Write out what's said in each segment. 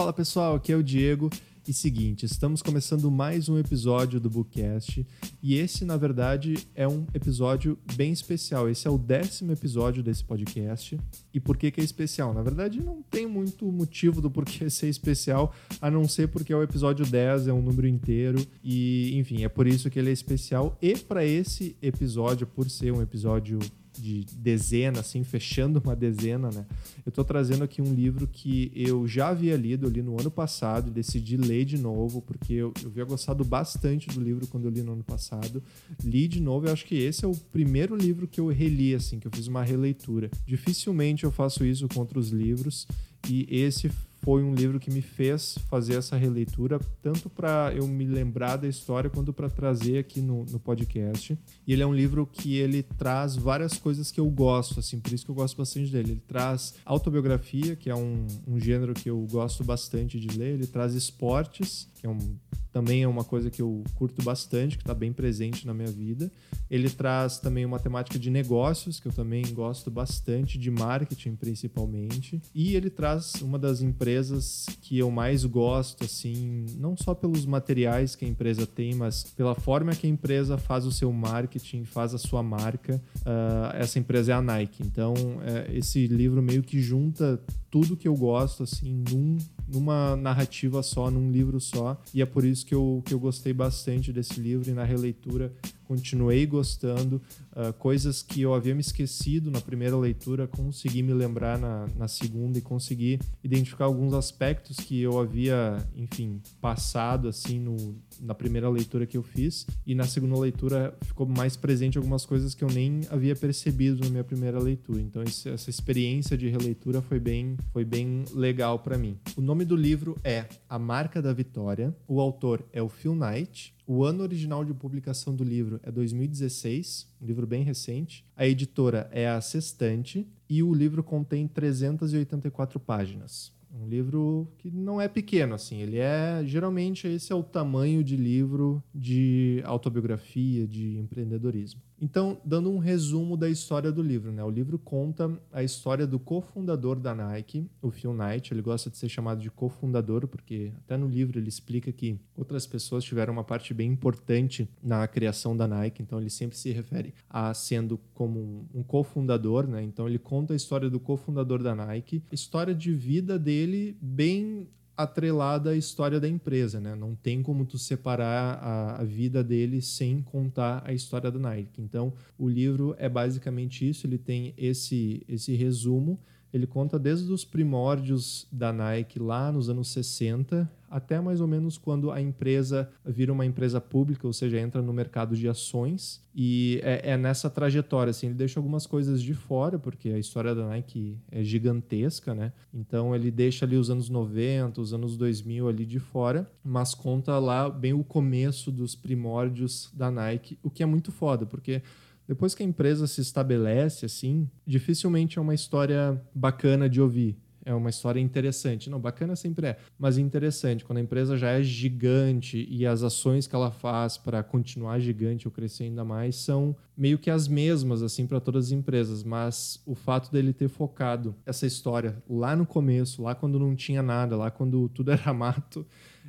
Fala pessoal, aqui é o Diego. E seguinte, estamos começando mais um episódio do Bookcast e esse, na verdade, é um episódio bem especial. Esse é o décimo episódio desse podcast. E por que, que é especial? Na verdade, não tem muito motivo do porquê ser especial, a não ser porque é o episódio 10, é um número inteiro e, enfim, é por isso que ele é especial. E para esse episódio, por ser um episódio de dezena, assim, fechando uma dezena, né? Eu tô trazendo aqui um livro que eu já havia lido, eu li no ano passado e decidi ler de novo, porque eu, eu havia gostado bastante do livro quando eu li no ano passado. Li de novo, eu acho que esse é o primeiro livro que eu reli, assim, que eu fiz uma releitura. Dificilmente eu faço isso com outros livros, e esse foi um livro que me fez fazer essa releitura, tanto para eu me lembrar da história quanto para trazer aqui no, no, podcast. E ele é um livro que ele traz várias coisas que eu gosto, assim, por isso que eu gosto bastante dele. Ele traz autobiografia, que é um, um gênero que eu gosto bastante de ler. Ele traz esportes, que é um, também é uma coisa que eu curto bastante, que está bem presente na minha vida. Ele traz também uma temática de negócios, que eu também gosto bastante, de marketing principalmente. E ele traz uma das empresas que eu mais gosto, assim, não só pelos materiais que a empresa tem, mas pela forma que a empresa faz o seu marketing, faz a sua marca. Uh, essa empresa é a Nike. Então, é, esse livro meio que junta tudo que eu gosto, assim, num numa narrativa só, num livro só. E é por isso que eu, que eu gostei bastante desse livro e na releitura continuei gostando. Uh, coisas que eu havia me esquecido na primeira leitura, consegui me lembrar na, na segunda e consegui identificar alguns aspectos que eu havia, enfim, passado assim no, na primeira leitura que eu fiz. E na segunda leitura ficou mais presente algumas coisas que eu nem havia percebido na minha primeira leitura. Então esse, essa experiência de releitura foi bem, foi bem legal para mim. O nome do livro é A Marca da Vitória. O autor é o Phil Knight. O ano original de publicação do livro é 2016, um livro bem recente. A editora é a Sextante e o livro contém 384 páginas. Um livro que não é pequeno, assim. Ele é. Geralmente, esse é o tamanho de livro de autobiografia, de empreendedorismo. Então, dando um resumo da história do livro, né? O livro conta a história do cofundador da Nike, o Phil Knight. Ele gosta de ser chamado de cofundador, porque até no livro ele explica que outras pessoas tiveram uma parte bem importante na criação da Nike. Então, ele sempre se refere a sendo como um cofundador, né? Então, ele conta a história do cofundador da Nike, história de vida dele bem atrelada à história da empresa, né? Não tem como tu separar a, a, vida dele sem contar a história da Nike. Então, o livro é basicamente isso, ele tem esse esse resumo ele conta desde os primórdios da Nike lá nos anos 60 até mais ou menos quando a empresa vira uma empresa pública, ou seja, entra no mercado de ações. E é, é, nessa trajetória, assim, ele deixa algumas coisas de fora, porque a história da Nike é gigantesca, né? Então ele deixa ali os anos 90, os anos 2000 ali de fora, mas conta lá bem o começo dos primórdios da Nike, o que é muito foda, porque depois que a empresa se estabelece assim, dificilmente é uma história bacana de ouvir. É uma história interessante. Não, bacana sempre é, mas interessante. Quando a empresa já é gigante e as ações que ela faz para continuar gigante ou crescer ainda mais são meio que as mesmas assim para todas as empresas, mas o fato dele ter focado essa história lá no começo, lá quando não tinha nada, lá quando tudo era mato,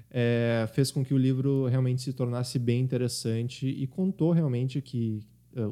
é, fez com que o livro realmente se tornasse bem interessante e contou realmente que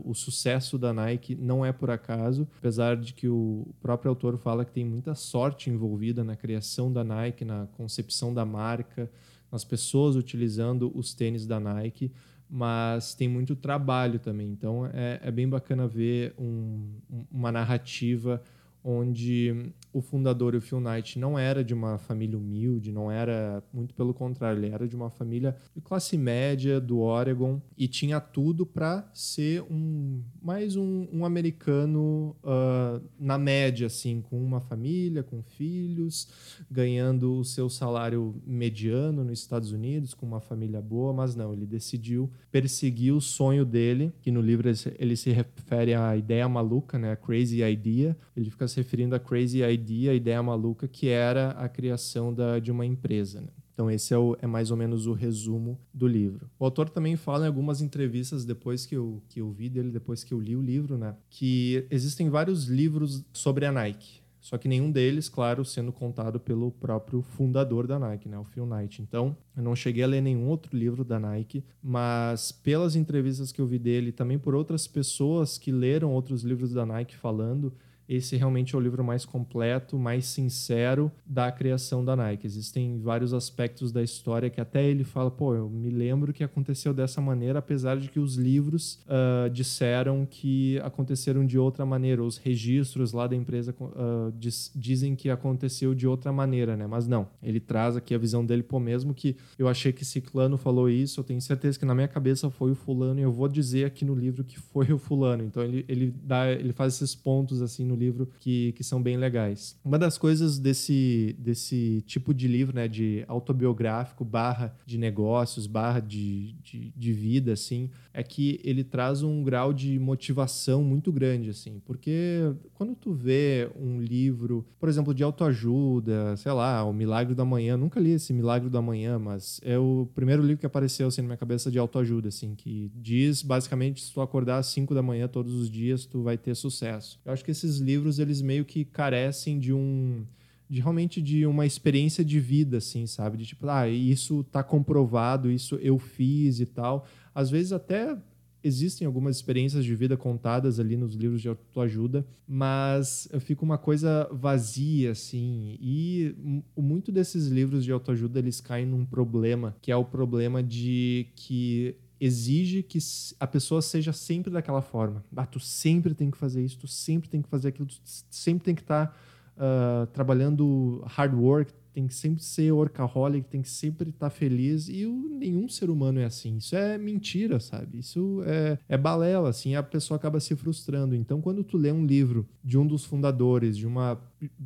o sucesso da Nike não é por acaso, apesar de que o próprio autor fala que tem muita sorte envolvida na criação da Nike, na concepção da marca, nas pessoas utilizando os tênis da Nike, mas tem muito trabalho também. Então é, é bem bacana ver um, uma narrativa onde o fundador, o Phil Knight, não era de uma família humilde, não era, muito pelo contrário, ele era de uma família de classe média do Oregon e tinha tudo para ser um mais um, um americano uh, na média, assim, com uma família, com filhos, ganhando o seu salário mediano nos Estados Unidos, com uma família boa, mas não, ele decidiu perseguir o sonho dele, que no livro ele se refere à ideia maluca, né, a crazy idea, ele fica se referindo a crazy idea, a ideia maluca, que era a criação da, de uma empresa. Né? Então, esse é, o, é, mais ou menos o resumo do livro. O autor também fala em algumas entrevistas depois que eu, que eu vi dele, depois que eu li o livro, né? Que existem vários livros sobre a Nike Só que nenhum deles, claro, sendo contado pelo próprio fundador da Nike, né, o Phil Knight. Então, eu não cheguei a ler nenhum outro livro da Nike, mas pelas entrevistas que eu vi dele, também por outras pessoas que leram outros livros da Nike falando, esse realmente é o livro mais completo, mais sincero da criação da Nike. Existem vários aspectos da história que até ele fala, pô, eu me lembro que aconteceu dessa maneira, apesar de que os livros uh, disseram que aconteceram de outra maneira. Os registros lá da empresa uh, diz, dizem que aconteceu de outra maneira, né? Mas não, ele traz aqui a visão dele, pô, mesmo que eu achei que Ciclano falou isso, eu tenho certeza que na minha cabeça foi o fulano e eu vou dizer aqui no livro que foi o fulano. Então ele, ele, dá, ele faz esses pontos assim no livro que, que são bem legais. Uma das coisas desse, desse tipo de livro, né, de autobiográfico, barra de negócios, barra de, de, de vida, assim, é que ele traz um grau de motivação muito grande, assim, porque quando tu vê um livro, por exemplo, de autoajuda, sei lá, O Milagre da Manhã, nunca li esse Milagre da Manhã, mas é o primeiro livro que apareceu assim na minha cabeça de autoajuda, assim, que diz basicamente se tu acordar às 5 da manhã todos os dias, tu vai ter sucesso. Eu acho que esses livros eles meio que carecem de um de realmente de uma experiência de vida assim, sabe? De tipo, ah, isso tá comprovado, isso eu fiz e tal. Às vezes até existem algumas experiências de vida contadas ali nos livros de autoajuda, mas fica uma coisa vazia, assim. E muito desses livros de autoajuda eles caem num problema, que é o problema de que exige que a pessoa seja sempre daquela forma. Ah, tu sempre tem que fazer isso, tu sempre tem que fazer aquilo, tu sempre tem que estar tá, uh, trabalhando hard work, tem que sempre ser workaholic, tem que sempre estar tá feliz. E o, nenhum ser humano é assim. Isso é mentira, sabe? Isso é, é balela, assim, a pessoa acaba se frustrando. Então, quando tu lê um livro de um dos fundadores de uma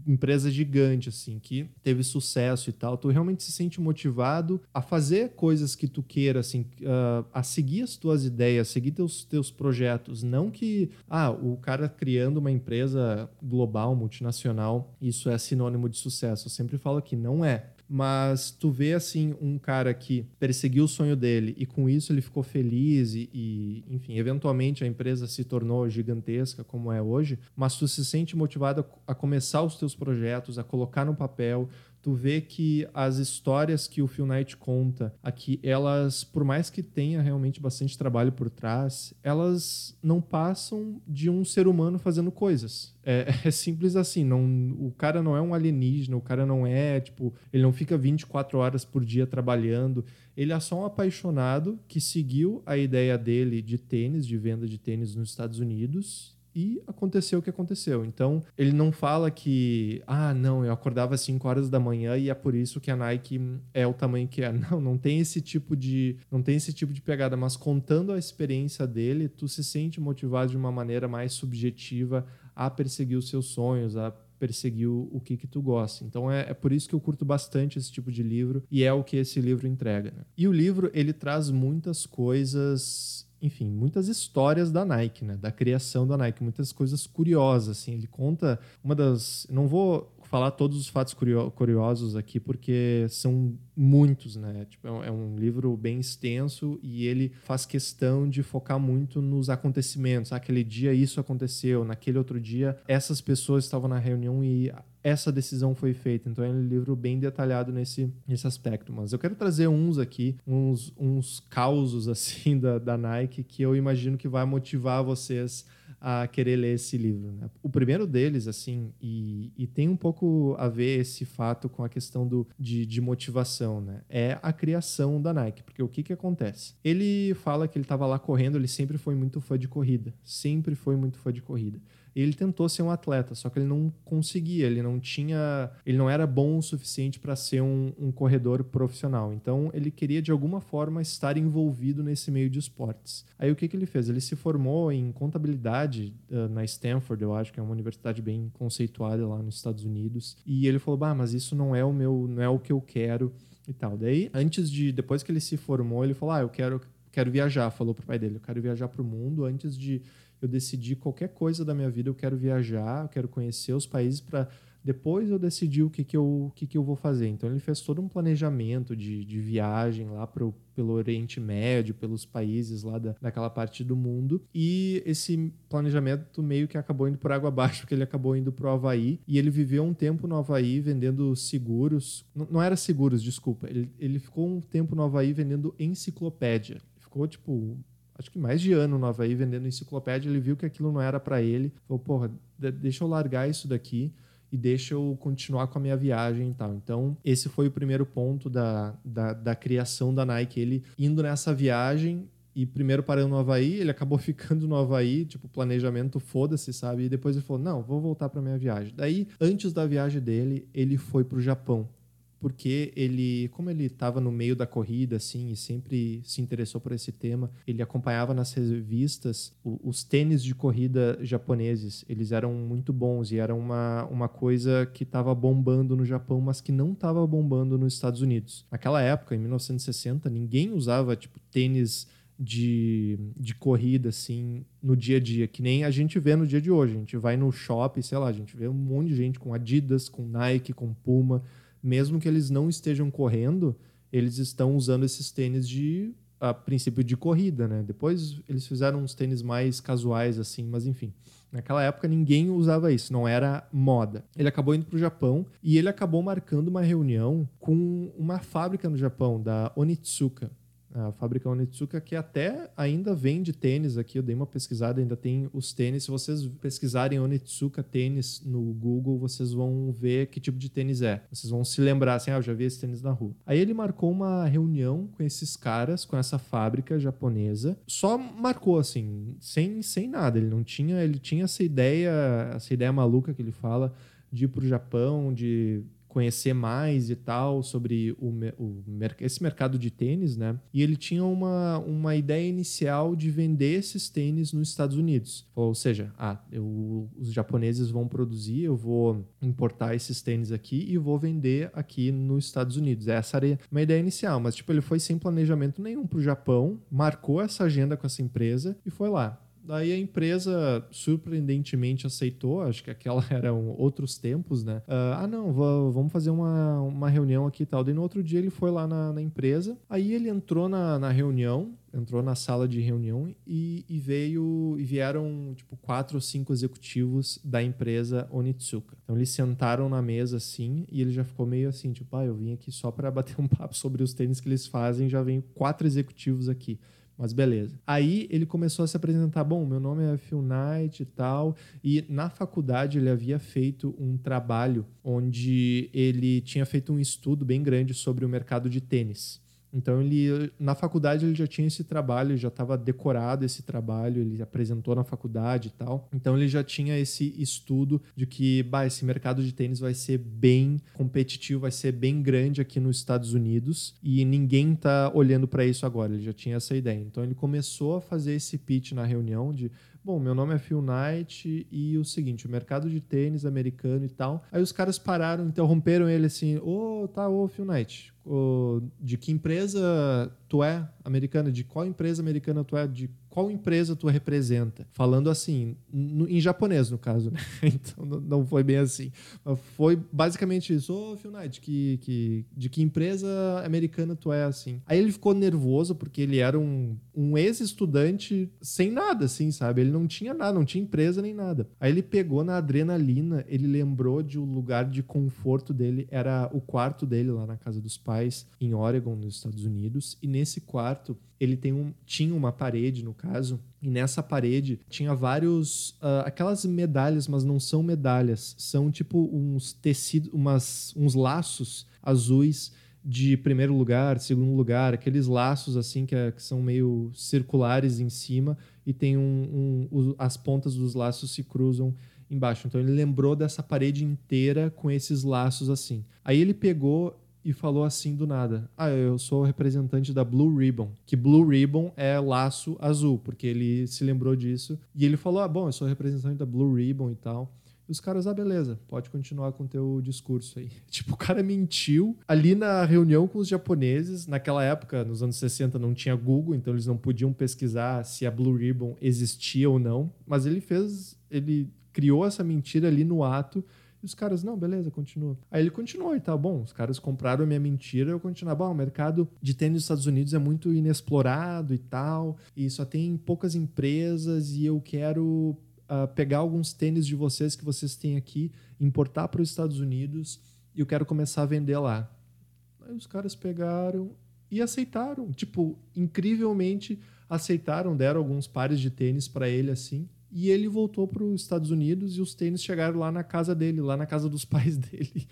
empresa gigante, assim, que teve sucesso e tal, tu realmente se sente motivado a fazer coisas que tu queira, assim, uh, a seguir as tuas ideias, seguir teus, teus projetos. Não que, ah, o cara criando uma empresa global, multinacional, isso é sinônimo de sucesso. Eu sempre falo que não é. Mas tu vê assim um cara que perseguiu o sonho dele e com isso ele ficou feliz e, e, enfim, eventualmente a empresa se tornou gigantesca como é hoje, mas tu se sente motivado a, a começar os teus projetos, a colocar no papel, tu vê que as histórias que o Phil Knight conta aqui, elas, por mais que tenha realmente bastante trabalho por trás, elas não passam de um ser humano fazendo coisas. É, é, simples assim, não, o cara não é um alienígena, o cara não é, tipo, ele não fica 24 horas por dia trabalhando, ele é só um apaixonado que seguiu a ideia dele de tênis, de venda de tênis nos Estados Unidos e aconteceu o que aconteceu. Então, ele não fala que, ah, não, eu acordava às 5 horas da manhã e é por isso que a Nike é o tamanho que é. Não, não tem esse tipo de, não tem esse tipo de pegada, mas contando a experiência dele, tu se sente motivado de uma maneira mais subjetiva a perseguir os seus sonhos, a perseguir o que que tu gosta. Então é, é, por isso que eu curto bastante esse tipo de livro e é o que esse livro entrega. Né? E o livro ele traz muitas coisas enfim, muitas histórias da Nike, né? Da criação da Nike, muitas coisas curiosas, assim. Ele conta uma das... Não vou falar todos os fatos curiosos aqui, porque são muitos, né? Tipo, é um é livro bem extenso e ele faz questão de focar muito nos acontecimentos. Ah, aquele dia isso aconteceu, naquele outro dia essas pessoas estavam na reunião e essa decisão foi feita. Então é um livro bem detalhado nesse, nesse aspecto. Mas eu quero trazer uns aqui, uns, uns causos assim da, da Nike que eu imagino que vai motivar vocês a querer ler esse livro. Né? O primeiro deles, assim, e, e, tem um pouco a ver esse fato com a questão do, de, de motivação, né? É a criação da Nike, porque o que que acontece? Ele fala que ele estava lá correndo, ele sempre foi muito fã de corrida, sempre foi muito fã de corrida ele tentou ser um atleta, só que ele não conseguia, ele não tinha, ele não era bom o suficiente para ser um, um, corredor profissional. Então ele queria de alguma forma estar envolvido nesse meio de esportes. Aí o que, que ele fez? Ele se formou em contabilidade uh, na Stanford, eu acho que é uma universidade bem conceituada lá nos Estados Unidos. E ele falou: "Bah, mas isso não é o meu, não é o que eu quero." E tal. Daí, antes de depois que ele se formou, ele falou: "Ah, eu quero quero viajar", falou pro pai dele. "Eu quero viajar para o mundo antes de eu decidi qualquer coisa da minha vida, eu quero viajar, eu quero conhecer os países para depois eu decidi o que, que, eu, o que, que eu vou fazer. Então ele fez todo um planejamento de, de viagem lá pro, pelo Oriente Médio, pelos países lá da, daquela parte do mundo. E esse planejamento meio que acabou indo por água abaixo, porque ele acabou indo pro Havaí. E ele viveu um tempo no Havaí vendendo seguros. Não, não era seguros, desculpa. Ele, ele ficou um tempo no Havaí vendendo enciclopédia. Ficou, tipo, acho que mais de ano no Havaí vendendo enciclopédia, ele viu que aquilo não era para ele. Falou, porra, deixa eu largar isso daqui e deixa eu continuar com a minha viagem e tal. Então, esse foi o primeiro ponto da, da, da criação da Nike. Ele indo nessa viagem e primeiro parando no Havaí, ele acabou ficando no Havaí, tipo, planejamento foda-se, sabe? E depois ele falou: não, vou voltar para minha viagem. Daí, antes da viagem dele, ele foi para o Japão porque ele, como ele estava no meio da corrida, assim, e sempre se interessou por esse tema, ele acompanhava nas revistas os, os tênis de corrida japoneses. Eles eram muito bons e era uma, uma coisa que estava bombando no Japão, mas que não estava bombando nos Estados Unidos. Naquela época, em 1960, ninguém usava, tipo, tênis de, de corrida, assim, no dia a dia, que nem a gente vê no dia de hoje. A gente vai no shopping, sei lá, a gente vê um monte de gente com Adidas, com Nike, com Puma, mesmo que eles não estejam correndo, eles estão usando esses tênis de a princípio de corrida, né? Depois eles fizeram uns tênis mais casuais assim, mas enfim. Naquela época ninguém usava isso, não era moda. Ele acabou indo para o Japão e ele acabou marcando uma reunião com uma fábrica no Japão, da Onitsuka a fábrica Onitsuka, que até ainda vende tênis aqui. Eu dei uma pesquisada, ainda tem os tênis. Se vocês pesquisarem Onitsuka tênis no Google, vocês vão ver que tipo de tênis é. Vocês vão se lembrar assim, ah, eu já vi esse tênis na rua. Aí ele marcou uma reunião com esses caras, com essa fábrica japonesa. Só marcou assim, sem, sem nada. Ele não tinha, ele tinha essa ideia, essa ideia maluca que ele fala de ir pro Japão, de conhecer mais e tal sobre o, o, esse mercado de tênis, né? E ele tinha uma, uma ideia inicial de vender esses tênis nos Estados Unidos. Ou seja, ah, eu, os japoneses vão produzir, eu vou importar esses tênis aqui e vou vender aqui nos Estados Unidos. Essa era uma ideia inicial, mas tipo, ele foi sem planejamento nenhum para o Japão, marcou essa agenda com essa empresa e foi lá. Daí a empresa surpreendentemente aceitou, acho que aquela eram outros tempos, né? Uh, ah, não, vamos fazer uma, uma reunião aqui e tal. Daí no outro dia ele foi lá na, na empresa, aí ele entrou na, na reunião, entrou na sala de reunião e, e, veio e vieram tipo quatro ou cinco executivos da empresa Onitsuka. Então eles sentaram na mesa assim e ele já ficou meio assim, tipo, ah, eu vim aqui só para bater um papo sobre os tênis que eles fazem, já vem quatro executivos aqui. Mas beleza. Aí ele começou a se apresentar. Bom, meu nome é Phil Knight e tal. E na faculdade ele havia feito um trabalho onde ele tinha feito um estudo bem grande sobre o mercado de tênis. Então ele na faculdade ele já tinha esse trabalho, já estava decorado esse trabalho, ele apresentou na faculdade e tal. Então ele já tinha esse estudo de que, bah, esse mercado de tênis vai ser bem competitivo, vai ser bem grande aqui nos Estados Unidos e ninguém tá olhando para isso agora. Ele já tinha essa ideia. Então ele começou a fazer esse pitch na reunião de Bom, meu nome é Phil Knight e o seguinte, o mercado de tênis americano e tal. Aí os caras pararam, interromperam ele assim: Ô, oh, tá, ô, Phil Knight, de que empresa tu é americana? De qual empresa americana tu é? De qual empresa tu representa? Falando assim, no, em japonês, no caso, né? Então não foi bem assim. Foi basicamente isso. Ô, oh, Phil Knight, que, que, de que empresa americana tu é, assim? Aí ele ficou nervoso porque ele era um, um ex-estudante sem nada, assim, sabe? Ele não tinha nada, não tinha empresa nem nada. Aí ele pegou na adrenalina, ele lembrou de um lugar de conforto dele, era o quarto dele lá na casa dos pais, em Oregon, nos Estados Unidos. E nesse quarto, ele tem um, tinha uma parede, no caso, e nessa parede tinha vários. Uh, aquelas medalhas, mas não são medalhas, são tipo uns tecidos, umas, uns laços azuis de primeiro lugar, segundo lugar, aqueles laços assim que, é, que são meio circulares em cima e tem um, um, as pontas dos laços se cruzam embaixo. Então ele lembrou dessa parede inteira com esses laços assim. Aí ele pegou e falou assim do nada: Ah, eu sou representante da Blue Ribbon. Que Blue Ribbon é laço azul, porque ele se lembrou disso. E ele falou: Ah, bom, eu sou representante da Blue Ribbon e tal. E os caras, ah, beleza, pode continuar com o teu discurso aí. Tipo, o cara mentiu ali na reunião com os japoneses. Naquela época, nos anos 60, não tinha Google, então eles não podiam pesquisar se a Blue Ribbon existia ou não. Mas ele fez, ele criou essa mentira ali no ato E os caras, não, beleza, continua. Aí ele continuou e tá bom, os caras compraram a minha mentira, eu continuava, bom, o mercado de tênis nos Estados Unidos é muito inexplorado e tal, e só tem poucas empresas e eu quero uh, pegar alguns tênis de vocês que vocês têm aqui, importar para os Estados Unidos e eu quero começar a vender lá. Aí os caras pegaram e aceitaram, tipo, incrivelmente aceitaram, deram alguns pares de tênis para ele assim. E ele voltou para os Estados Unidos e os tênis chegaram lá na casa dele, lá na casa dos pais dele.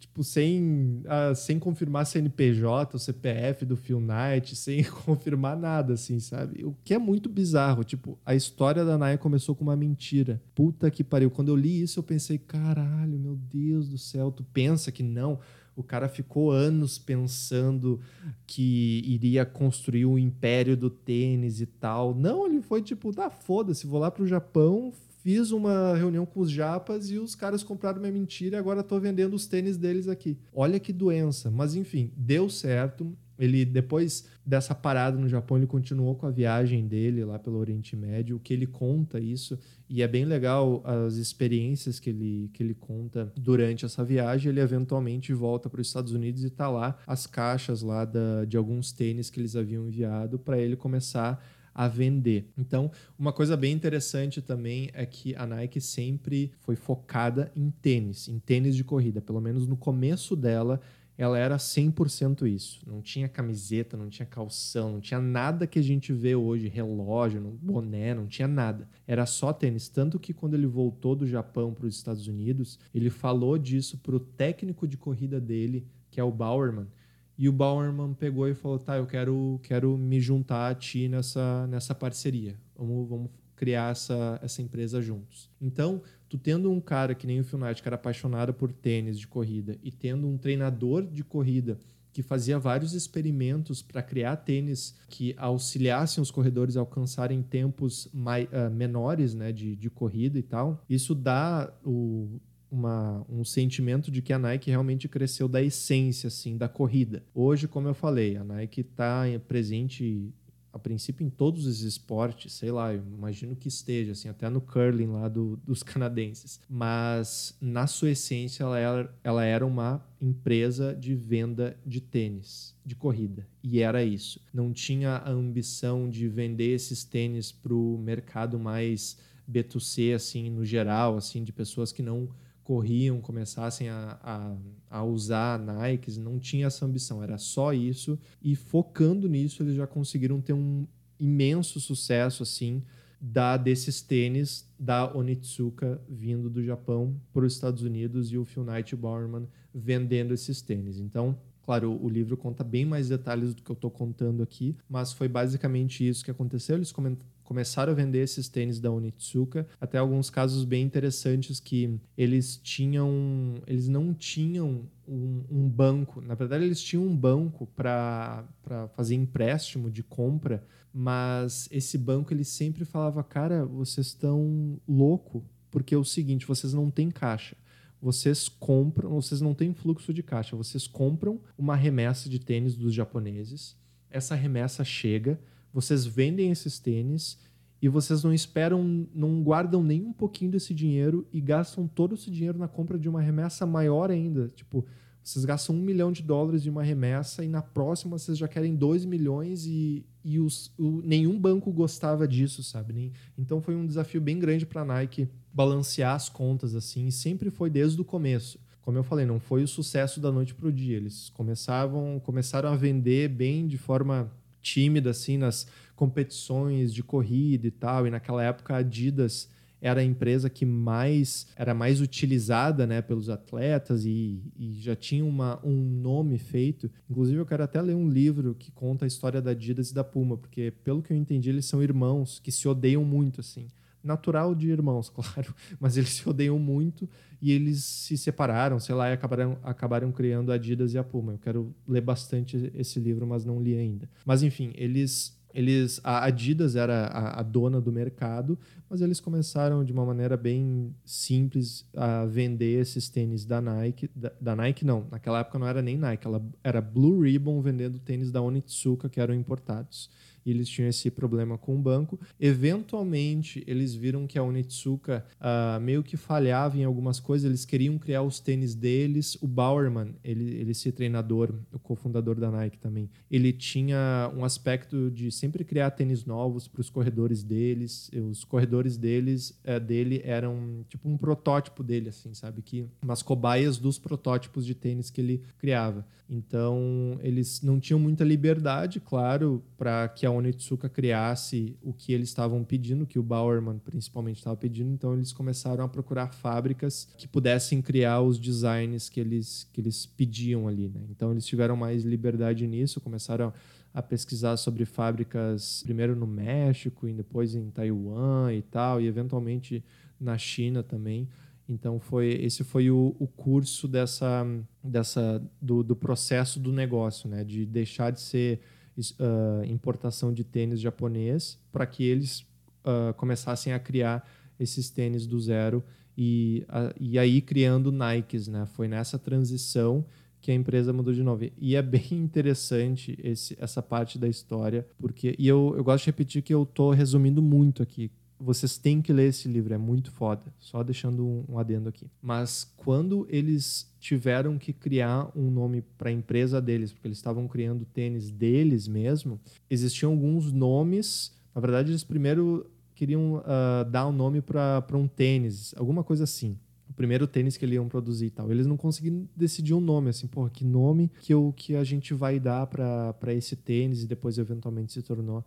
tipo, sem, uh, sem confirmar CNPJ, o CPF do Phil Knight, sem confirmar nada, assim, sabe? O que é muito bizarro. Tipo, a história da Naya começou com uma mentira. Puta que pariu. Quando eu li isso, eu pensei, caralho, meu Deus do céu, tu pensa que não o cara ficou anos pensando que iria construir um império do tênis e tal. Não, ele foi tipo, tá, foda-se, vou lá pro Japão, fiz uma reunião com os japas e os caras compraram minha mentira e agora tô vendendo os tênis deles aqui. Olha que doença. Mas enfim, deu certo. Ele, depois dessa parada no Japão, ele continuou com a viagem dele lá pelo Oriente Médio, que ele conta isso, e é bem legal as experiências que ele, que ele conta durante essa viagem. Ele eventualmente volta para os Estados Unidos e tá lá as caixas lá da, de alguns tênis que eles haviam enviado para ele começar a vender. Então, uma coisa bem interessante também é que a Nike sempre foi focada em tênis, em tênis de corrida. Pelo menos no começo dela, ela era 100% isso. Não tinha camiseta, não tinha calção, não tinha nada que a gente vê hoje, relógio, boné, não tinha nada. Era só tênis. Tanto que quando ele voltou do Japão para os Estados Unidos, ele falou disso para o técnico de corrida dele, que é o Bowerman. E o Bowerman pegou e falou: tá, eu quero, quero me juntar a ti nessa, nessa parceria. Vamos, vamos criar essa, essa empresa juntos. Então, tu tendo um cara que nem o Phil Knight, que era apaixonado por tênis de corrida, e tendo um treinador de corrida que fazia vários experimentos para criar tênis que auxiliassem os corredores a alcançarem tempos mai, uh, menores né, de, de corrida e tal, isso dá o, uma, um sentimento de que a Nike realmente cresceu da essência assim da corrida. Hoje, como eu falei, a Nike está presente a princípio em todos os esportes, sei lá, imagino que esteja, assim, até no curling lá do, dos canadenses. Mas, na sua essência, ela era, ela era uma empresa de venda de tênis, de corrida. E era isso. Não tinha a ambição de vender esses tênis para o mercado mais B2C, assim, no geral, assim, de pessoas que não corriam, começassem a, a, a, usar Nikes, não tinha essa ambição, era só isso. E focando nisso, eles já conseguiram ter um imenso sucesso, assim, da desses tênis da Onitsuka vindo do Japão para os Estados Unidos e o Phil Knight Bowerman vendendo esses tênis. Então, Claro, o livro conta bem mais detalhes do que eu estou contando aqui, mas foi basicamente isso que aconteceu. Eles começaram a vender esses tênis da Onitsuka, até alguns casos bem interessantes que eles tinham, eles não tinham um, um banco, na verdade eles tinham um banco para fazer empréstimo de compra, mas esse banco ele sempre falava, cara, vocês estão louco, porque é o seguinte, vocês não têm caixa vocês compram, vocês não têm fluxo de caixa, vocês compram uma remessa de tênis dos japoneses, essa remessa chega, vocês vendem esses tênis e vocês não esperam, não guardam nem um pouquinho desse dinheiro e gastam todo esse dinheiro na compra de uma remessa maior ainda. Tipo, vocês gastam um milhão de dólares de uma remessa e na próxima vocês já querem dois milhões e, e os, o, nenhum banco gostava disso, sabe? Nem, então foi um desafio bem grande para a Nike balancear as contas assim, e sempre foi desde o começo. Como eu falei, não foi o sucesso da noite para o dia. Eles começavam, começaram a vender bem de forma tímida assim nas competições de corrida e tal. E naquela época a Adidas era a empresa que mais era mais utilizada né, pelos atletas e, e, já tinha uma, um nome feito. Inclusive, eu quero até ler um livro que conta a história da Adidas e da Puma, porque, pelo que eu entendi, eles são irmãos que se odeiam muito. assim natural de irmãos, claro, mas eles se odeiam muito e eles se separaram, sei lá, e acabaram, acabaram criando a Adidas e a Puma. Eu quero ler bastante esse livro, mas não li ainda. Mas enfim, eles eles a Adidas era a, a, dona do mercado, mas eles começaram de uma maneira bem simples a vender esses tênis da Nike, da, da, Nike não, naquela época não era nem Nike, ela era Blue Ribbon vendendo tênis da Onitsuka que eram importados. E eles tinham esse problema com o banco. Eventualmente, eles viram que a Onitsuka uh, meio que falhava em algumas coisas, eles queriam criar os tênis deles. O Bauerman, ele, ele esse treinador, o cofundador da Nike também, ele tinha um aspecto de sempre criar tênis novos para os corredores deles. Os corredores deles, uh, dele eram tipo um protótipo dele, assim, sabe? Que umas cobaias dos protótipos de tênis que ele criava. Então, eles não tinham muita liberdade, claro, para que a Onitsuka criasse o que eles estavam pedindo, que o Bauerman principalmente estava pedindo. Então, eles começaram a procurar fábricas que pudessem criar os designs que eles, que eles pediam ali. Né? Então, eles tiveram mais liberdade nisso, começaram a pesquisar sobre fábricas, primeiro no México e depois em Taiwan e tal, e eventualmente na China também. Então foi esse foi o, o curso dessa, dessa do, do, processo do negócio, né? De deixar de ser uh, importação de tênis japonês para que eles uh, começassem a criar esses tênis do zero e, e aí criando Nikes, né? Foi nessa transição que a empresa mudou de novo. E é bem interessante esse, essa parte da história, porque e eu, eu gosto de repetir que eu estou resumindo muito aqui vocês têm que ler esse livro, é muito foda. Só deixando um, adendo aqui. Mas quando eles tiveram que criar um nome para a empresa deles, porque eles estavam criando tênis deles mesmo, existiam alguns nomes. Na verdade, eles primeiro queriam uh, dar um nome para um tênis, alguma coisa assim. O primeiro tênis que eles iam produzir e tal. Eles não conseguiram decidir um nome, assim, porra, que nome que, eu, que a gente vai dar para esse tênis e depois eventualmente se tornou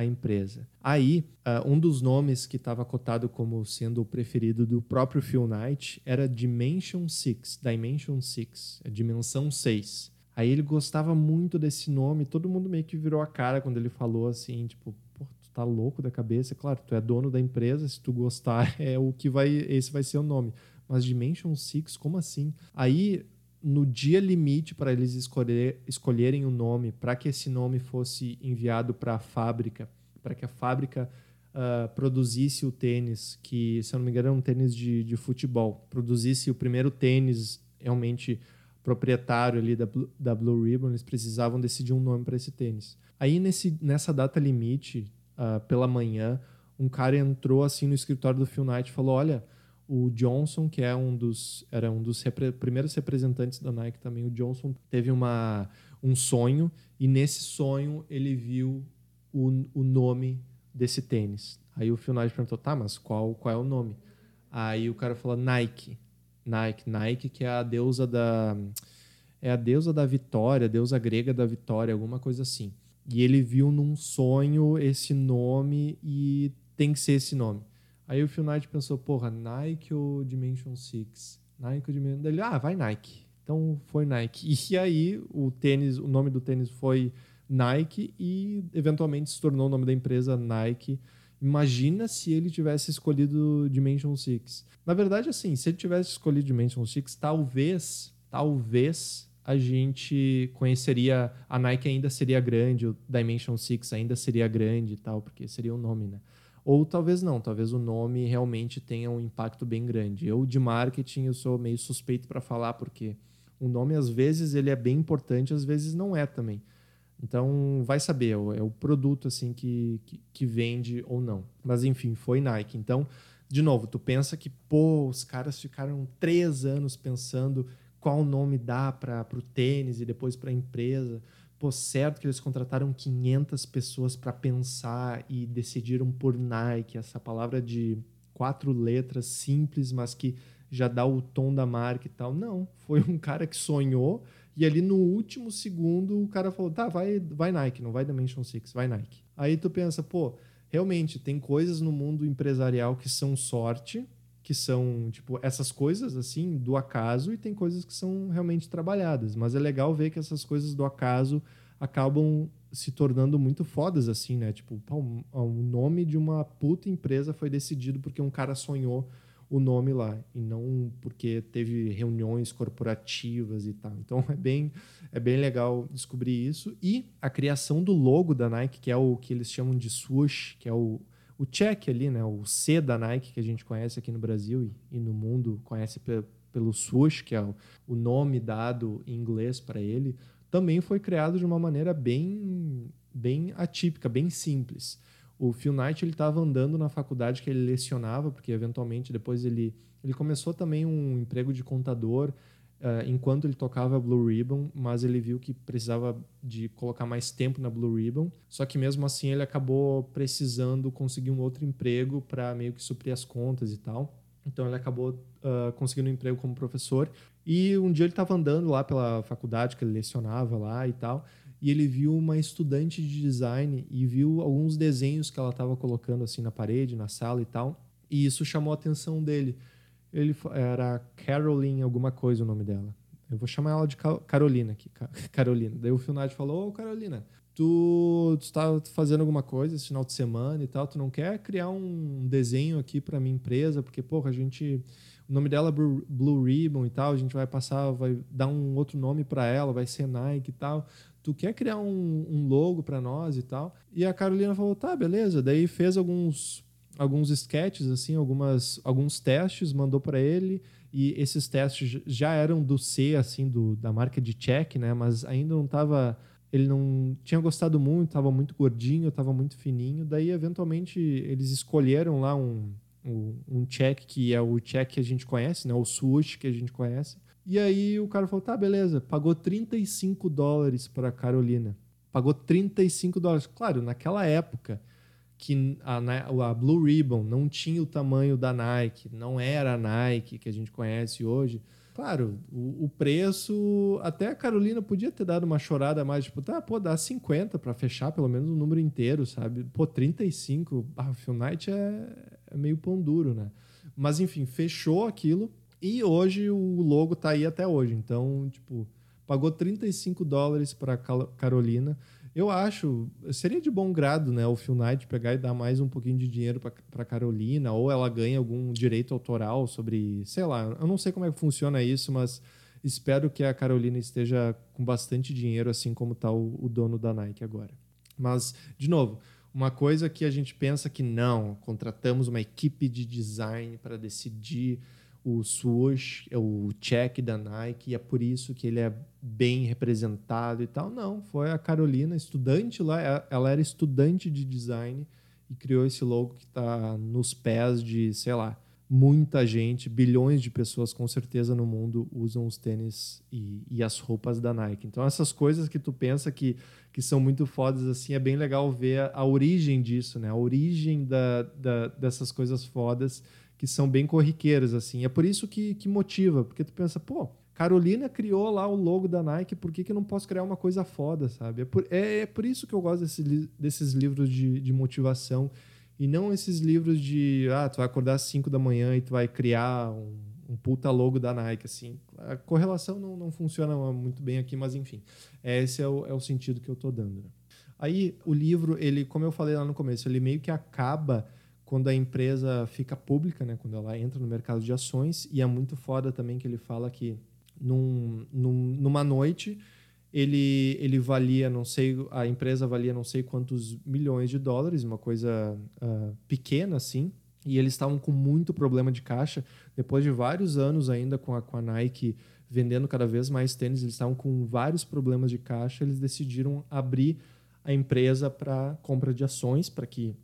a empresa. Aí, uh, um dos nomes que estava cotado como sendo o preferido do próprio Phil Knight era Dimension 6, Dimension 6, é Dimensão 6. Aí ele gostava muito desse nome, todo mundo meio que virou a cara quando ele falou assim, tipo, pô, tu tá louco da cabeça? Claro, tu é dono da empresa, se tu gostar, é o que vai, esse vai ser o nome. Mas Dimension 6, como assim? Aí no dia limite para eles escolher, escolherem o um nome, para que esse nome fosse enviado para a fábrica, para que a fábrica uh, produzisse o tênis, que, se eu não me engano, é um tênis de, de futebol, produzisse o primeiro tênis realmente proprietário ali da, da Blue Ribbon, eles precisavam decidir um nome para esse tênis. Aí, nesse, nessa data limite, uh, pela manhã, um cara entrou assim no escritório do Phil Knight e falou: Olha o Johnson, que é um dos, era um dos repre primeiros representantes da Nike também, o Johnson teve uma, um sonho e nesse sonho ele viu o, o nome desse tênis. Aí o Phil Knight perguntou, tá, mas qual, qual é o nome? Aí o cara falou Nike, Nike, Nike, que é a deusa da é a deusa da vitória, deusa grega da vitória, alguma coisa assim. E ele viu num sonho esse nome e tem que ser esse nome. Aí o Phil Knight pensou, porra, Nike ou Dimension 6? Nike ou Dimension... Ele, ah, vai Nike. Então foi Nike. E aí o tênis, o nome do tênis foi Nike e eventualmente se tornou o nome da empresa Nike. Imagina se ele tivesse escolhido Dimension 6. Na verdade, assim, se ele tivesse escolhido Dimension 6, talvez, talvez a gente conheceria, a Nike ainda seria grande, o Dimension 6 ainda seria grande e tal, porque seria o nome, né? Ou talvez não, talvez o nome realmente tenha um impacto bem grande. Eu de marketing eu sou meio suspeito para falar porque o nome às vezes ele é bem importante, às vezes não é também. Então vai saber, é o produto assim que, que, que vende ou não. Mas enfim, foi Nike. Então, de novo, tu pensa que pô, os caras ficaram três anos pensando qual nome dá para o tênis e depois para a empresa. Pô, certo que eles contrataram 500 pessoas para pensar e decidiram por Nike, essa palavra de quatro letras simples, mas que já dá o tom da marca e tal. Não, foi um cara que sonhou e ali no último segundo o cara falou: tá, vai, vai Nike, não vai Dimension 6, vai Nike. Aí tu pensa, pô, realmente tem coisas no mundo empresarial que são sorte, que são, tipo, essas coisas, assim, do acaso, e tem coisas que são realmente trabalhadas. Mas é legal ver que essas coisas do acaso acabam se tornando muito fodas, assim, né? Tipo, pô, o nome de uma puta empresa foi decidido porque um cara sonhou o nome lá e não porque teve reuniões corporativas e tal. Então é bem é bem legal descobrir isso e a criação do logo da Nike, que é o que eles chamam de swoosh, que é o o check ali, né, o C da Nike que a gente conhece aqui no Brasil e, e no mundo conhece pe pelo swoosh, que é o, o nome dado em inglês para ele, também foi criado de uma maneira bem bem atípica, bem simples. O Phil Knight ele estava andando na faculdade que ele lecionava, porque eventualmente depois ele ele começou também um emprego de contador uh, enquanto ele tocava Blue Ribbon, mas ele viu que precisava de colocar mais tempo na Blue Ribbon. Só que mesmo assim ele acabou precisando conseguir um outro emprego para meio que suprir as contas e tal. Então ele acabou uh, conseguindo um emprego como professor. E um dia ele estava andando lá pela faculdade que ele lecionava lá e tal, e ele viu uma estudante de design e viu alguns desenhos que ela estava colocando assim na parede, na sala e tal. E isso chamou a atenção dele. Ele era Caroline alguma coisa o nome dela. Eu vou chamar ela de Carolina aqui, Carolina. Daí o Finad falou: "Ô, Carolina, tu, está fazendo alguma coisa esse final de semana e tal, tu não quer criar um desenho aqui para minha empresa, porque porra, a gente o nome dela é Blue Ribbon e tal, a gente vai passar, vai dar um outro nome para ela, vai ser Nike e tal. Tu quer criar um, um logo para nós e tal? E a Carolina falou: "Tá, beleza". Daí fez alguns alguns sketches assim, algumas alguns testes, mandou para ele e esses testes já eram do C assim, do da marca de check, né, mas ainda não tava ele não tinha gostado muito, estava muito gordinho, estava muito fininho. Daí, eventualmente, eles escolheram lá um, um, um, check que é o check que a gente conhece, né? o swoosh que a gente conhece. E aí o cara falou: tá, beleza, pagou 35 dólares para Carolina. Pagou 35 dólares. Claro, naquela época que a, a Blue Ribbon não tinha o tamanho da Nike, não era a Nike que a gente conhece hoje Claro, o, o, preço. Até a Carolina podia ter dado uma chorada mais, tipo, tá, pô, dá 50 para fechar pelo menos o número inteiro, sabe? Pô, 35. Ah, Phil Knight é, é meio pão duro, né? Mas enfim, fechou aquilo e hoje o logo tá aí até hoje. Então, tipo, pagou 35 dólares para Carolina. Eu acho, seria de bom grado, né, o Phil Knight pegar e dar mais um pouquinho de dinheiro para Carolina, ou ela ganha algum direito autoral sobre, sei lá, eu não sei como é que funciona isso, mas espero que a Carolina esteja com bastante dinheiro, assim como está o, o dono da Nike agora. Mas, de novo, uma coisa que a gente pensa que não, contratamos uma equipe de design para decidir o swoosh, é o check da Nike, e é por isso que ele é bem representado e tal. Não, foi a Carolina, estudante lá, ela era estudante de design e criou esse logo que está nos pés de, sei lá, muita gente, bilhões de pessoas com certeza no mundo usam os tênis e, e, as roupas da Nike. Então essas coisas que tu pensa que, que são muito fodas assim, é bem legal ver a, a origem disso, né? A origem da, da, dessas coisas fodas que são bem corriqueiras, assim. É por isso que, que motiva, porque tu pensa, pô, Carolina criou lá o logo da Nike, por que, que não posso criar uma coisa foda, sabe? É por, é, é por isso que eu gosto desse, desses livros de, de motivação e não esses livros de, ah, tu vai acordar às 5 da manhã e tu vai criar um, um puta logo da Nike, assim. A correlação não, não funciona muito bem aqui, mas enfim, esse é o, é o sentido que eu tô dando. Né? Aí, o livro, ele, como eu falei lá no começo, ele meio que acaba quando a empresa fica pública, né, quando ela entra no mercado de ações, e é muito foda também que ele fala que num, num, numa noite ele, ele valia, não sei, a empresa valia não sei quantos milhões de dólares, uma coisa uh, pequena assim, e eles estavam com muito problema de caixa. Depois de vários anos ainda com a, com a Nike vendendo cada vez mais tênis, eles estavam com vários problemas de caixa, eles decidiram abrir a empresa para compra de ações, para que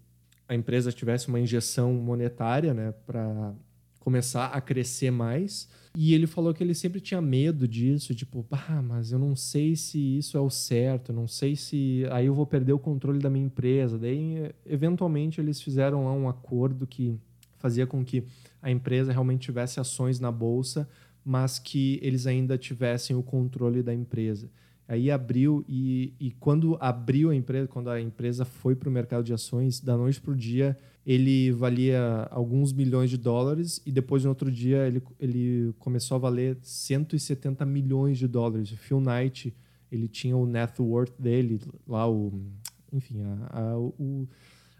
a empresa tivesse uma injeção monetária né, para começar a crescer mais. E ele falou que ele sempre tinha medo disso, tipo, ah, mas eu não sei se isso é o certo, não sei se aí eu vou perder o controle da minha empresa. Daí, eventualmente, eles fizeram lá um acordo que fazia com que a empresa realmente tivesse ações na bolsa, mas que eles ainda tivessem o controle da empresa. Aí abriu e, e quando abriu a empresa, quando a empresa foi para o mercado de ações, da noite para o dia ele valia alguns milhões de dólares e depois no outro dia ele, ele começou a valer 170 milhões de dólares. O Phil Knight ele tinha o net worth dele lá o enfim a, a, o,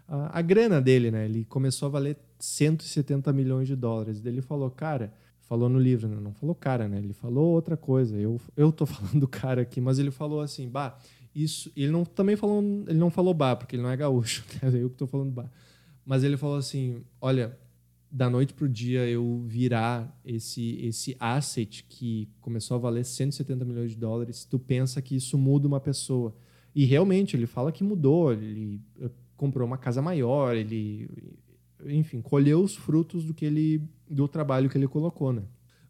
a, a grana dele, né? Ele começou a valer 170 milhões de dólares. Ele falou, cara falou no livro, né? não falou cara, né? Ele falou outra coisa. Eu eu tô falando cara aqui, mas ele falou assim, bah, isso, ele não também falou, ele não falou bah, porque ele não é gaúcho, né? eu que tô falando bah. Mas ele falou assim, olha, da noite pro dia eu virar esse esse asset que começou a valer 170 milhões de dólares, tu pensa que isso muda uma pessoa. E realmente, ele fala que mudou, ele eh, comprou uma casa maior, ele, enfim, colheu os frutos do que ele do trabalho que ele colocou, né?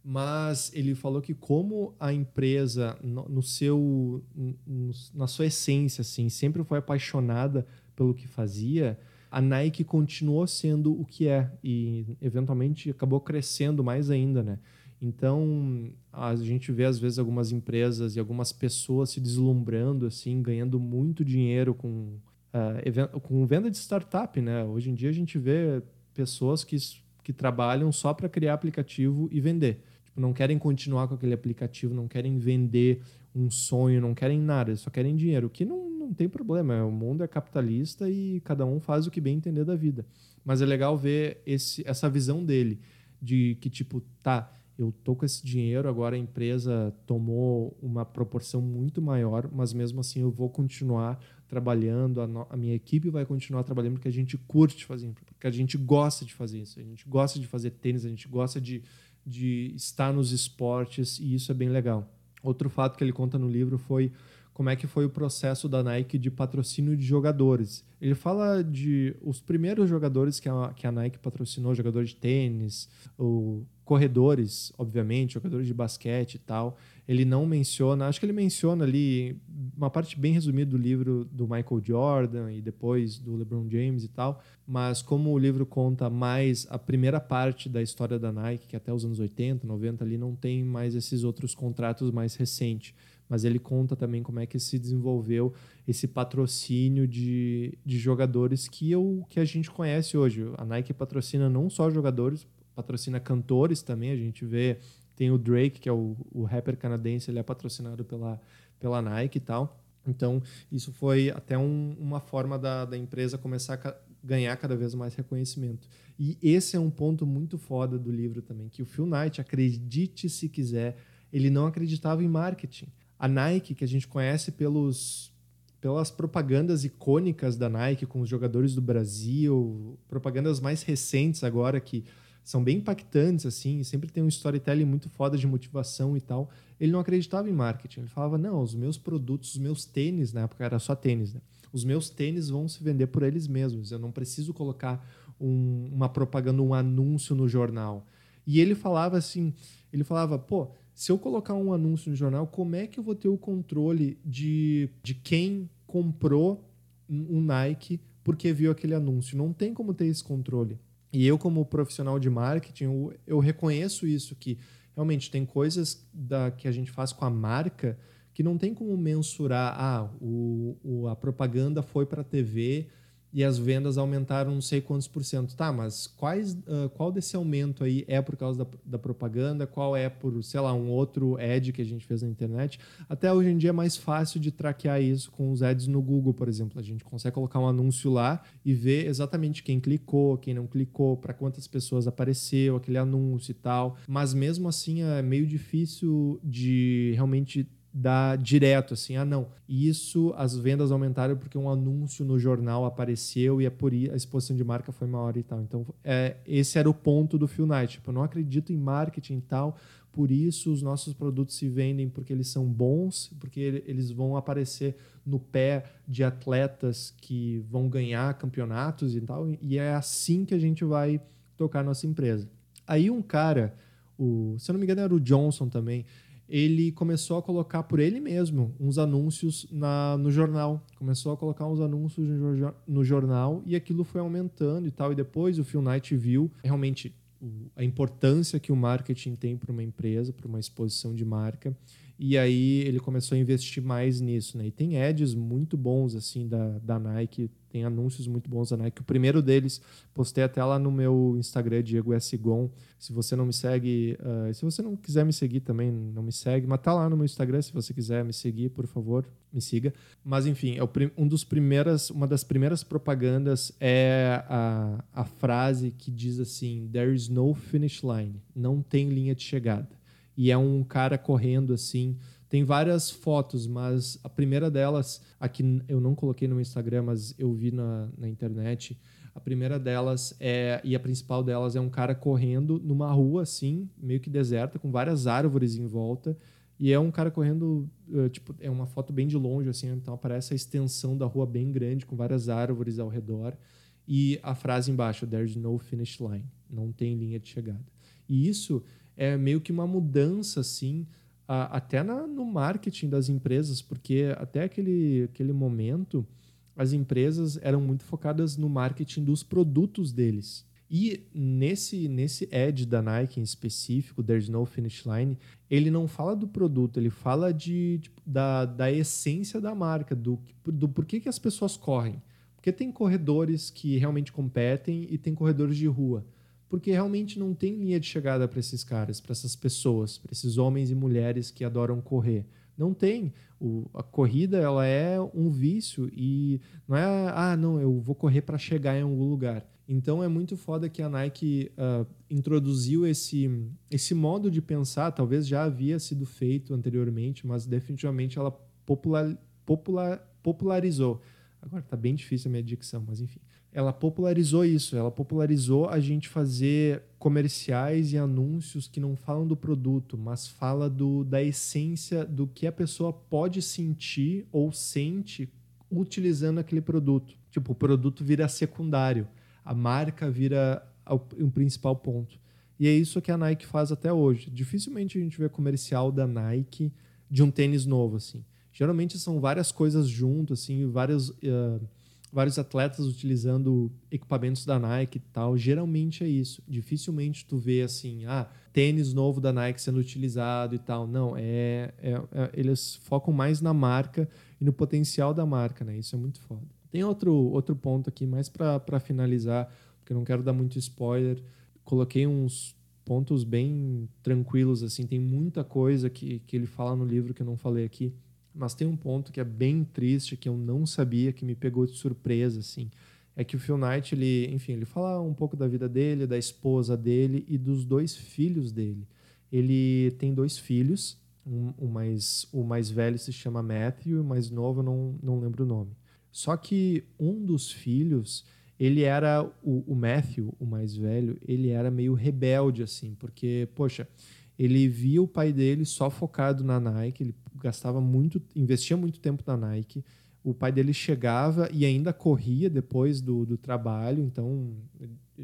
Mas ele falou que como a empresa no, no seu no, na sua essência assim, sempre foi apaixonada pelo que fazia, a Nike continuou sendo o que é e eventualmente acabou crescendo mais ainda, né? Então, a gente vê às vezes algumas empresas e algumas pessoas se deslumbrando assim, ganhando muito dinheiro com uh, com venda de startup, né? Hoje em dia a gente vê pessoas que que trabalham só para criar aplicativo e vender. Tipo, não querem continuar com aquele aplicativo, não querem vender um sonho, não querem nada, só querem dinheiro, que não, não tem problema. O mundo é capitalista e cada um faz o que bem entender da vida. Mas é legal ver esse, essa visão dele, de que, tipo, tá, eu tô com esse dinheiro, agora a empresa tomou uma proporção muito maior, mas mesmo assim eu vou continuar trabalhando, a, no, a, minha equipe vai continuar trabalhando porque a gente curte fazer, porque a gente gosta de fazer isso, a gente gosta de fazer tênis, a gente gosta de, de estar nos esportes e isso é bem legal. Outro fato que ele conta no livro foi como é que foi o processo da Nike de patrocínio de jogadores. Ele fala de os primeiros jogadores que a, que a Nike patrocinou, jogadores de tênis, o, corredores, obviamente, jogadores de basquete e tal. Ele não menciona, acho que ele menciona ali uma parte bem resumida do livro do Michael Jordan e depois do LeBron James e tal, mas como o livro conta mais a primeira parte da história da Nike, que até os anos 80, 90 ali não tem mais esses outros contratos mais recentes mas ele conta também como é que se desenvolveu esse patrocínio de, de jogadores que, eu, que a gente conhece hoje. A Nike patrocina não só jogadores, patrocina cantores também. A gente vê, tem o Drake, que é o, o rapper canadense, ele é patrocinado pela, pela Nike e tal. Então, isso foi até um, uma forma da, da empresa começar a ganhar cada vez mais reconhecimento. E esse é um ponto muito foda do livro também, que o Phil Knight, acredite se quiser, ele não acreditava em marketing a Nike, que a gente conhece pelos, pelas propagandas icônicas da Nike com os jogadores do Brasil, propagandas mais recentes agora que são bem impactantes, assim, sempre tem um storytelling muito foda de motivação e tal. Ele não acreditava em marketing. Ele falava, não, os meus produtos, os meus tênis, na época era só tênis, né? Os meus tênis vão se vender por eles mesmos. Eu não preciso colocar um, uma propaganda, um anúncio no jornal. E ele falava assim, ele falava, pô, se eu colocar um anúncio no jornal, como é que eu vou ter o controle de, de quem comprou um Nike porque viu aquele anúncio? Não tem como ter esse controle. E eu, como profissional de marketing, eu, eu reconheço isso, que realmente tem coisas da, que a gente faz com a marca que não tem como mensurar. Ah, o, o a propaganda foi para a TV e as vendas aumentaram não sei quantos por cento. Tá, mas quais, uh, qual desse aumento aí é por causa da, da, propaganda? Qual é por, sei lá, um outro ad que a gente fez na internet? Até hoje em dia é mais fácil de traquear isso com os ads no Google, por exemplo. A gente consegue colocar um anúncio lá e ver exatamente quem clicou, quem não clicou, para quantas pessoas apareceu aquele anúncio e tal. Mas mesmo assim é meio difícil de realmente dar direto assim, ah não, isso as vendas aumentaram porque um anúncio no jornal apareceu e é por a exposição de marca foi maior e tal. Então, é, esse era o ponto do Phil Knight, tipo, eu não acredito em marketing e tal, por isso os nossos produtos se vendem porque eles são bons, porque eles vão aparecer no pé de atletas que vão ganhar campeonatos e tal, e é assim que a gente vai tocar nossa empresa. Aí um cara, o, se eu não me engano era o Johnson também, ele começou a colocar por ele mesmo uns anúncios na, no jornal. Começou a colocar uns anúncios no, jornal e aquilo foi aumentando e tal. E depois o Phil Knight viu realmente a importância que o marketing tem para uma empresa, para uma exposição de marca. E aí ele começou a investir mais nisso, né? E tem ads muito bons assim da, da Nike, tem anúncios muito bons da Nike. O primeiro deles postei até lá no meu Instagram, Diego S. Gon. Se você não me segue, uh, se você não quiser me seguir também, não me segue, mas tá lá no meu Instagram, se você quiser me seguir, por favor, me siga. Mas enfim, é um dos primeiras, uma das primeiras propagandas é a, a frase que diz assim: There is no finish line, não tem linha de chegada e é um cara correndo assim. Tem várias fotos, mas a primeira delas, aqui eu não coloquei no Instagram, mas eu vi na, na internet. A primeira delas é, e a principal delas é um cara correndo numa rua assim, meio que deserta, com várias árvores em volta. E é um cara correndo, uh, tipo, é uma foto bem de longe, assim, então aparece a extensão da rua bem grande, com várias árvores ao redor. E a frase embaixo, there's no finish line, não tem linha de chegada. E isso é meio que uma mudança, assim, a, até na, no marketing das empresas, porque até aquele, aquele momento as empresas eram muito focadas no marketing dos produtos deles. E nesse, nesse ad da Nike em específico, There's No Finish Line, ele não fala do produto, ele fala de, de da, da essência da marca, do, do porquê que as pessoas correm. Porque tem corredores que realmente competem e tem corredores de rua. Porque realmente não tem linha de chegada para esses caras, para essas pessoas, para esses homens e mulheres que adoram correr. Não tem. O, a corrida ela é um vício e não é, ah, não, eu vou correr para chegar em algum lugar. Então é muito foda que a Nike uh, introduziu esse, esse modo de pensar, talvez já havia sido feito anteriormente, mas definitivamente ela popular, popular, popularizou. Agora tá bem difícil a minha dicção, mas enfim ela popularizou isso, ela popularizou a gente fazer comerciais e anúncios que não falam do produto, mas fala do, da essência do que a pessoa pode sentir ou sente utilizando aquele produto. Tipo, o produto vira secundário, a marca vira o principal ponto. E é isso que a Nike faz até hoje. Dificilmente a gente vê comercial da Nike de um tênis novo assim. Geralmente são várias coisas juntas, assim, várias uh, vários atletas utilizando equipamentos da Nike e tal. Geralmente é isso. Dificilmente tu vê assim, ah, tênis novo da Nike sendo utilizado e tal. Não, é, é, é eles focam mais na marca e no potencial da marca, né? Isso é muito foda. Tem outro, outro ponto aqui, mais para finalizar, porque eu não quero dar muito spoiler. Coloquei uns pontos bem tranquilos, assim. Tem muita coisa que, que ele fala no livro que eu não falei aqui mas tem um ponto que é bem triste, que eu não sabia, que me pegou de surpresa, assim. É que o Phil Knight, ele, enfim, ele fala um pouco da vida dele, da esposa dele e dos dois filhos dele. Ele tem dois filhos, um, o, mais, o mais velho se chama Matthew, o mais novo eu não, não lembro o nome. Só que um dos filhos, ele era, o, o Matthew, o mais velho, ele era meio rebelde, assim, porque, poxa, ele via o pai dele só focado na Nike, ele gastava muito, investia muito tempo na Nike. O pai dele chegava e ainda corria depois do, do trabalho, então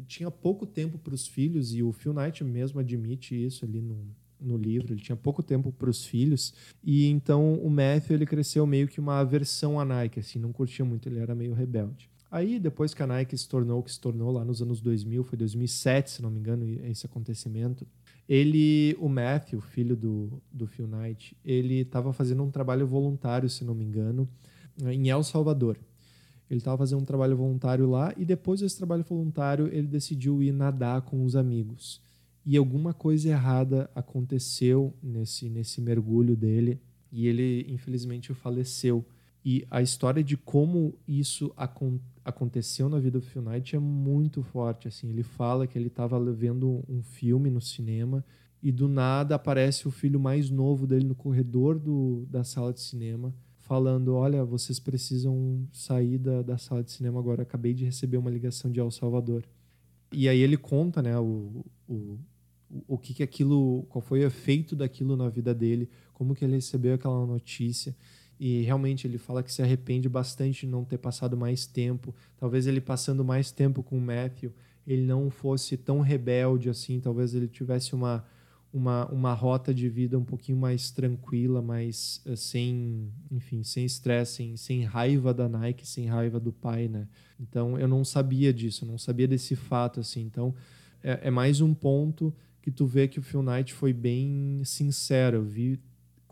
tinha pouco tempo para os filhos e o Phil Knight mesmo admite isso ali no, no livro. Ele tinha pouco tempo para os filhos e então o Matthew ele cresceu meio que uma aversão à Nike, assim, não curtia muito, ele era meio rebelde. Aí, depois que a Nike se tornou o que se tornou lá nos anos 2000, foi 2007, se não me engano, esse acontecimento, ele, o Matthew, filho do, do Phil Knight, ele estava fazendo um trabalho voluntário, se não me engano, em El Salvador. Ele estava fazendo um trabalho voluntário lá e depois desse trabalho voluntário ele decidiu ir nadar com os amigos. E alguma coisa errada aconteceu nesse, nesse mergulho dele e ele infelizmente faleceu. E a história de como isso acon aconteceu na vida do Phil Knight é muito forte. Assim, ele fala que ele estava vendo um filme no cinema e do nada aparece o filho mais novo dele no corredor do, da sala de cinema falando, olha, vocês precisam sair da, da sala de cinema agora. Acabei de receber uma ligação de El Salvador. E aí ele conta, né, o, o, o que que aquilo, qual foi o efeito daquilo na vida dele, como que ele recebeu aquela notícia. E realmente ele fala que se arrepende bastante de não ter passado mais tempo. Talvez ele passando mais tempo com Matthew, ele não fosse tão rebelde assim. Talvez ele tivesse uma, uma, uma rota de vida um pouquinho mais tranquila, mais uh, sem, enfim, sem estresse, sem, sem raiva da Nike, sem raiva do pai, né? Então eu não sabia disso, não sabia desse fato assim. Então é, é mais um ponto que tu vê que o Phil Knight foi bem sincero. Eu vi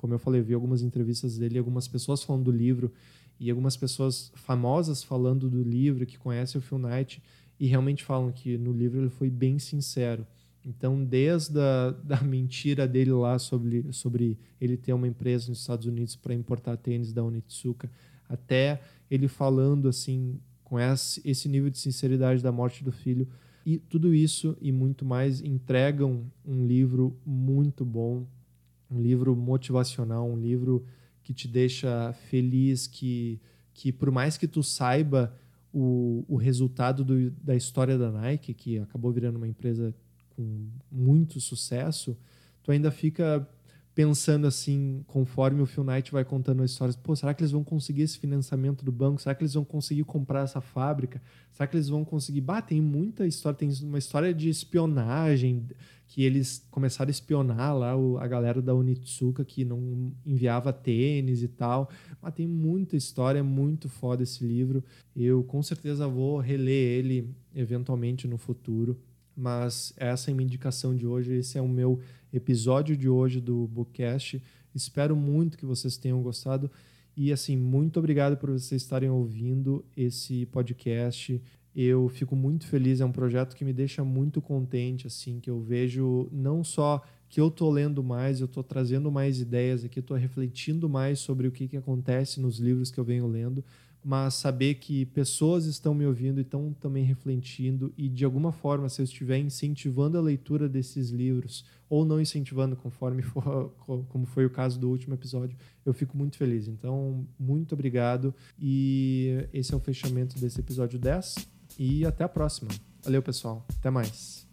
como eu falei, eu vi algumas entrevistas dele, algumas pessoas falando do livro e algumas pessoas famosas falando do livro que conhecem o Phil Knight e realmente falam que no livro ele foi bem sincero. Então, desde a da mentira dele lá sobre, sobre ele ter uma empresa nos Estados Unidos para importar tênis da Onitsuka, até ele falando assim com esse, esse nível de sinceridade da morte do filho, e tudo isso e muito mais entregam um livro muito bom, um livro motivacional, um livro que te deixa feliz, que, que por mais que tu saiba o, o resultado do, da história da Nike, que acabou virando uma empresa com muito sucesso, tu ainda fica pensando assim, conforme o Phil Knight vai contando as histórias, pô, será que eles vão conseguir esse financiamento do banco? Será que eles vão conseguir comprar essa fábrica? Será que eles vão conseguir? Bah, tem muita história, tem uma história de espionagem, que eles começaram a espionar lá a galera da Onitsuka que não enviava tênis e tal. Mas tem muita história, é muito foda esse livro. Eu com certeza vou reler ele eventualmente no futuro. Mas essa é a minha indicação de hoje, esse é o meu episódio de hoje do Bookcast. Espero muito que vocês tenham gostado. E assim, muito obrigado por vocês estarem ouvindo esse podcast. Eu fico muito feliz, é um projeto que me deixa muito contente, assim, que eu vejo não só que eu tô lendo mais, eu tô trazendo mais ideias aqui, tô refletindo mais sobre o que, que acontece nos livros que eu venho lendo, mas saber que pessoas estão me ouvindo e estão também refletindo e de alguma forma, se eu estiver incentivando a leitura desses livros ou não incentivando, conforme for, como foi o caso do último episódio, eu fico muito feliz. Então, muito obrigado e esse é o fechamento desse episódio 10 e até a próxima. Valeu, pessoal. Até mais.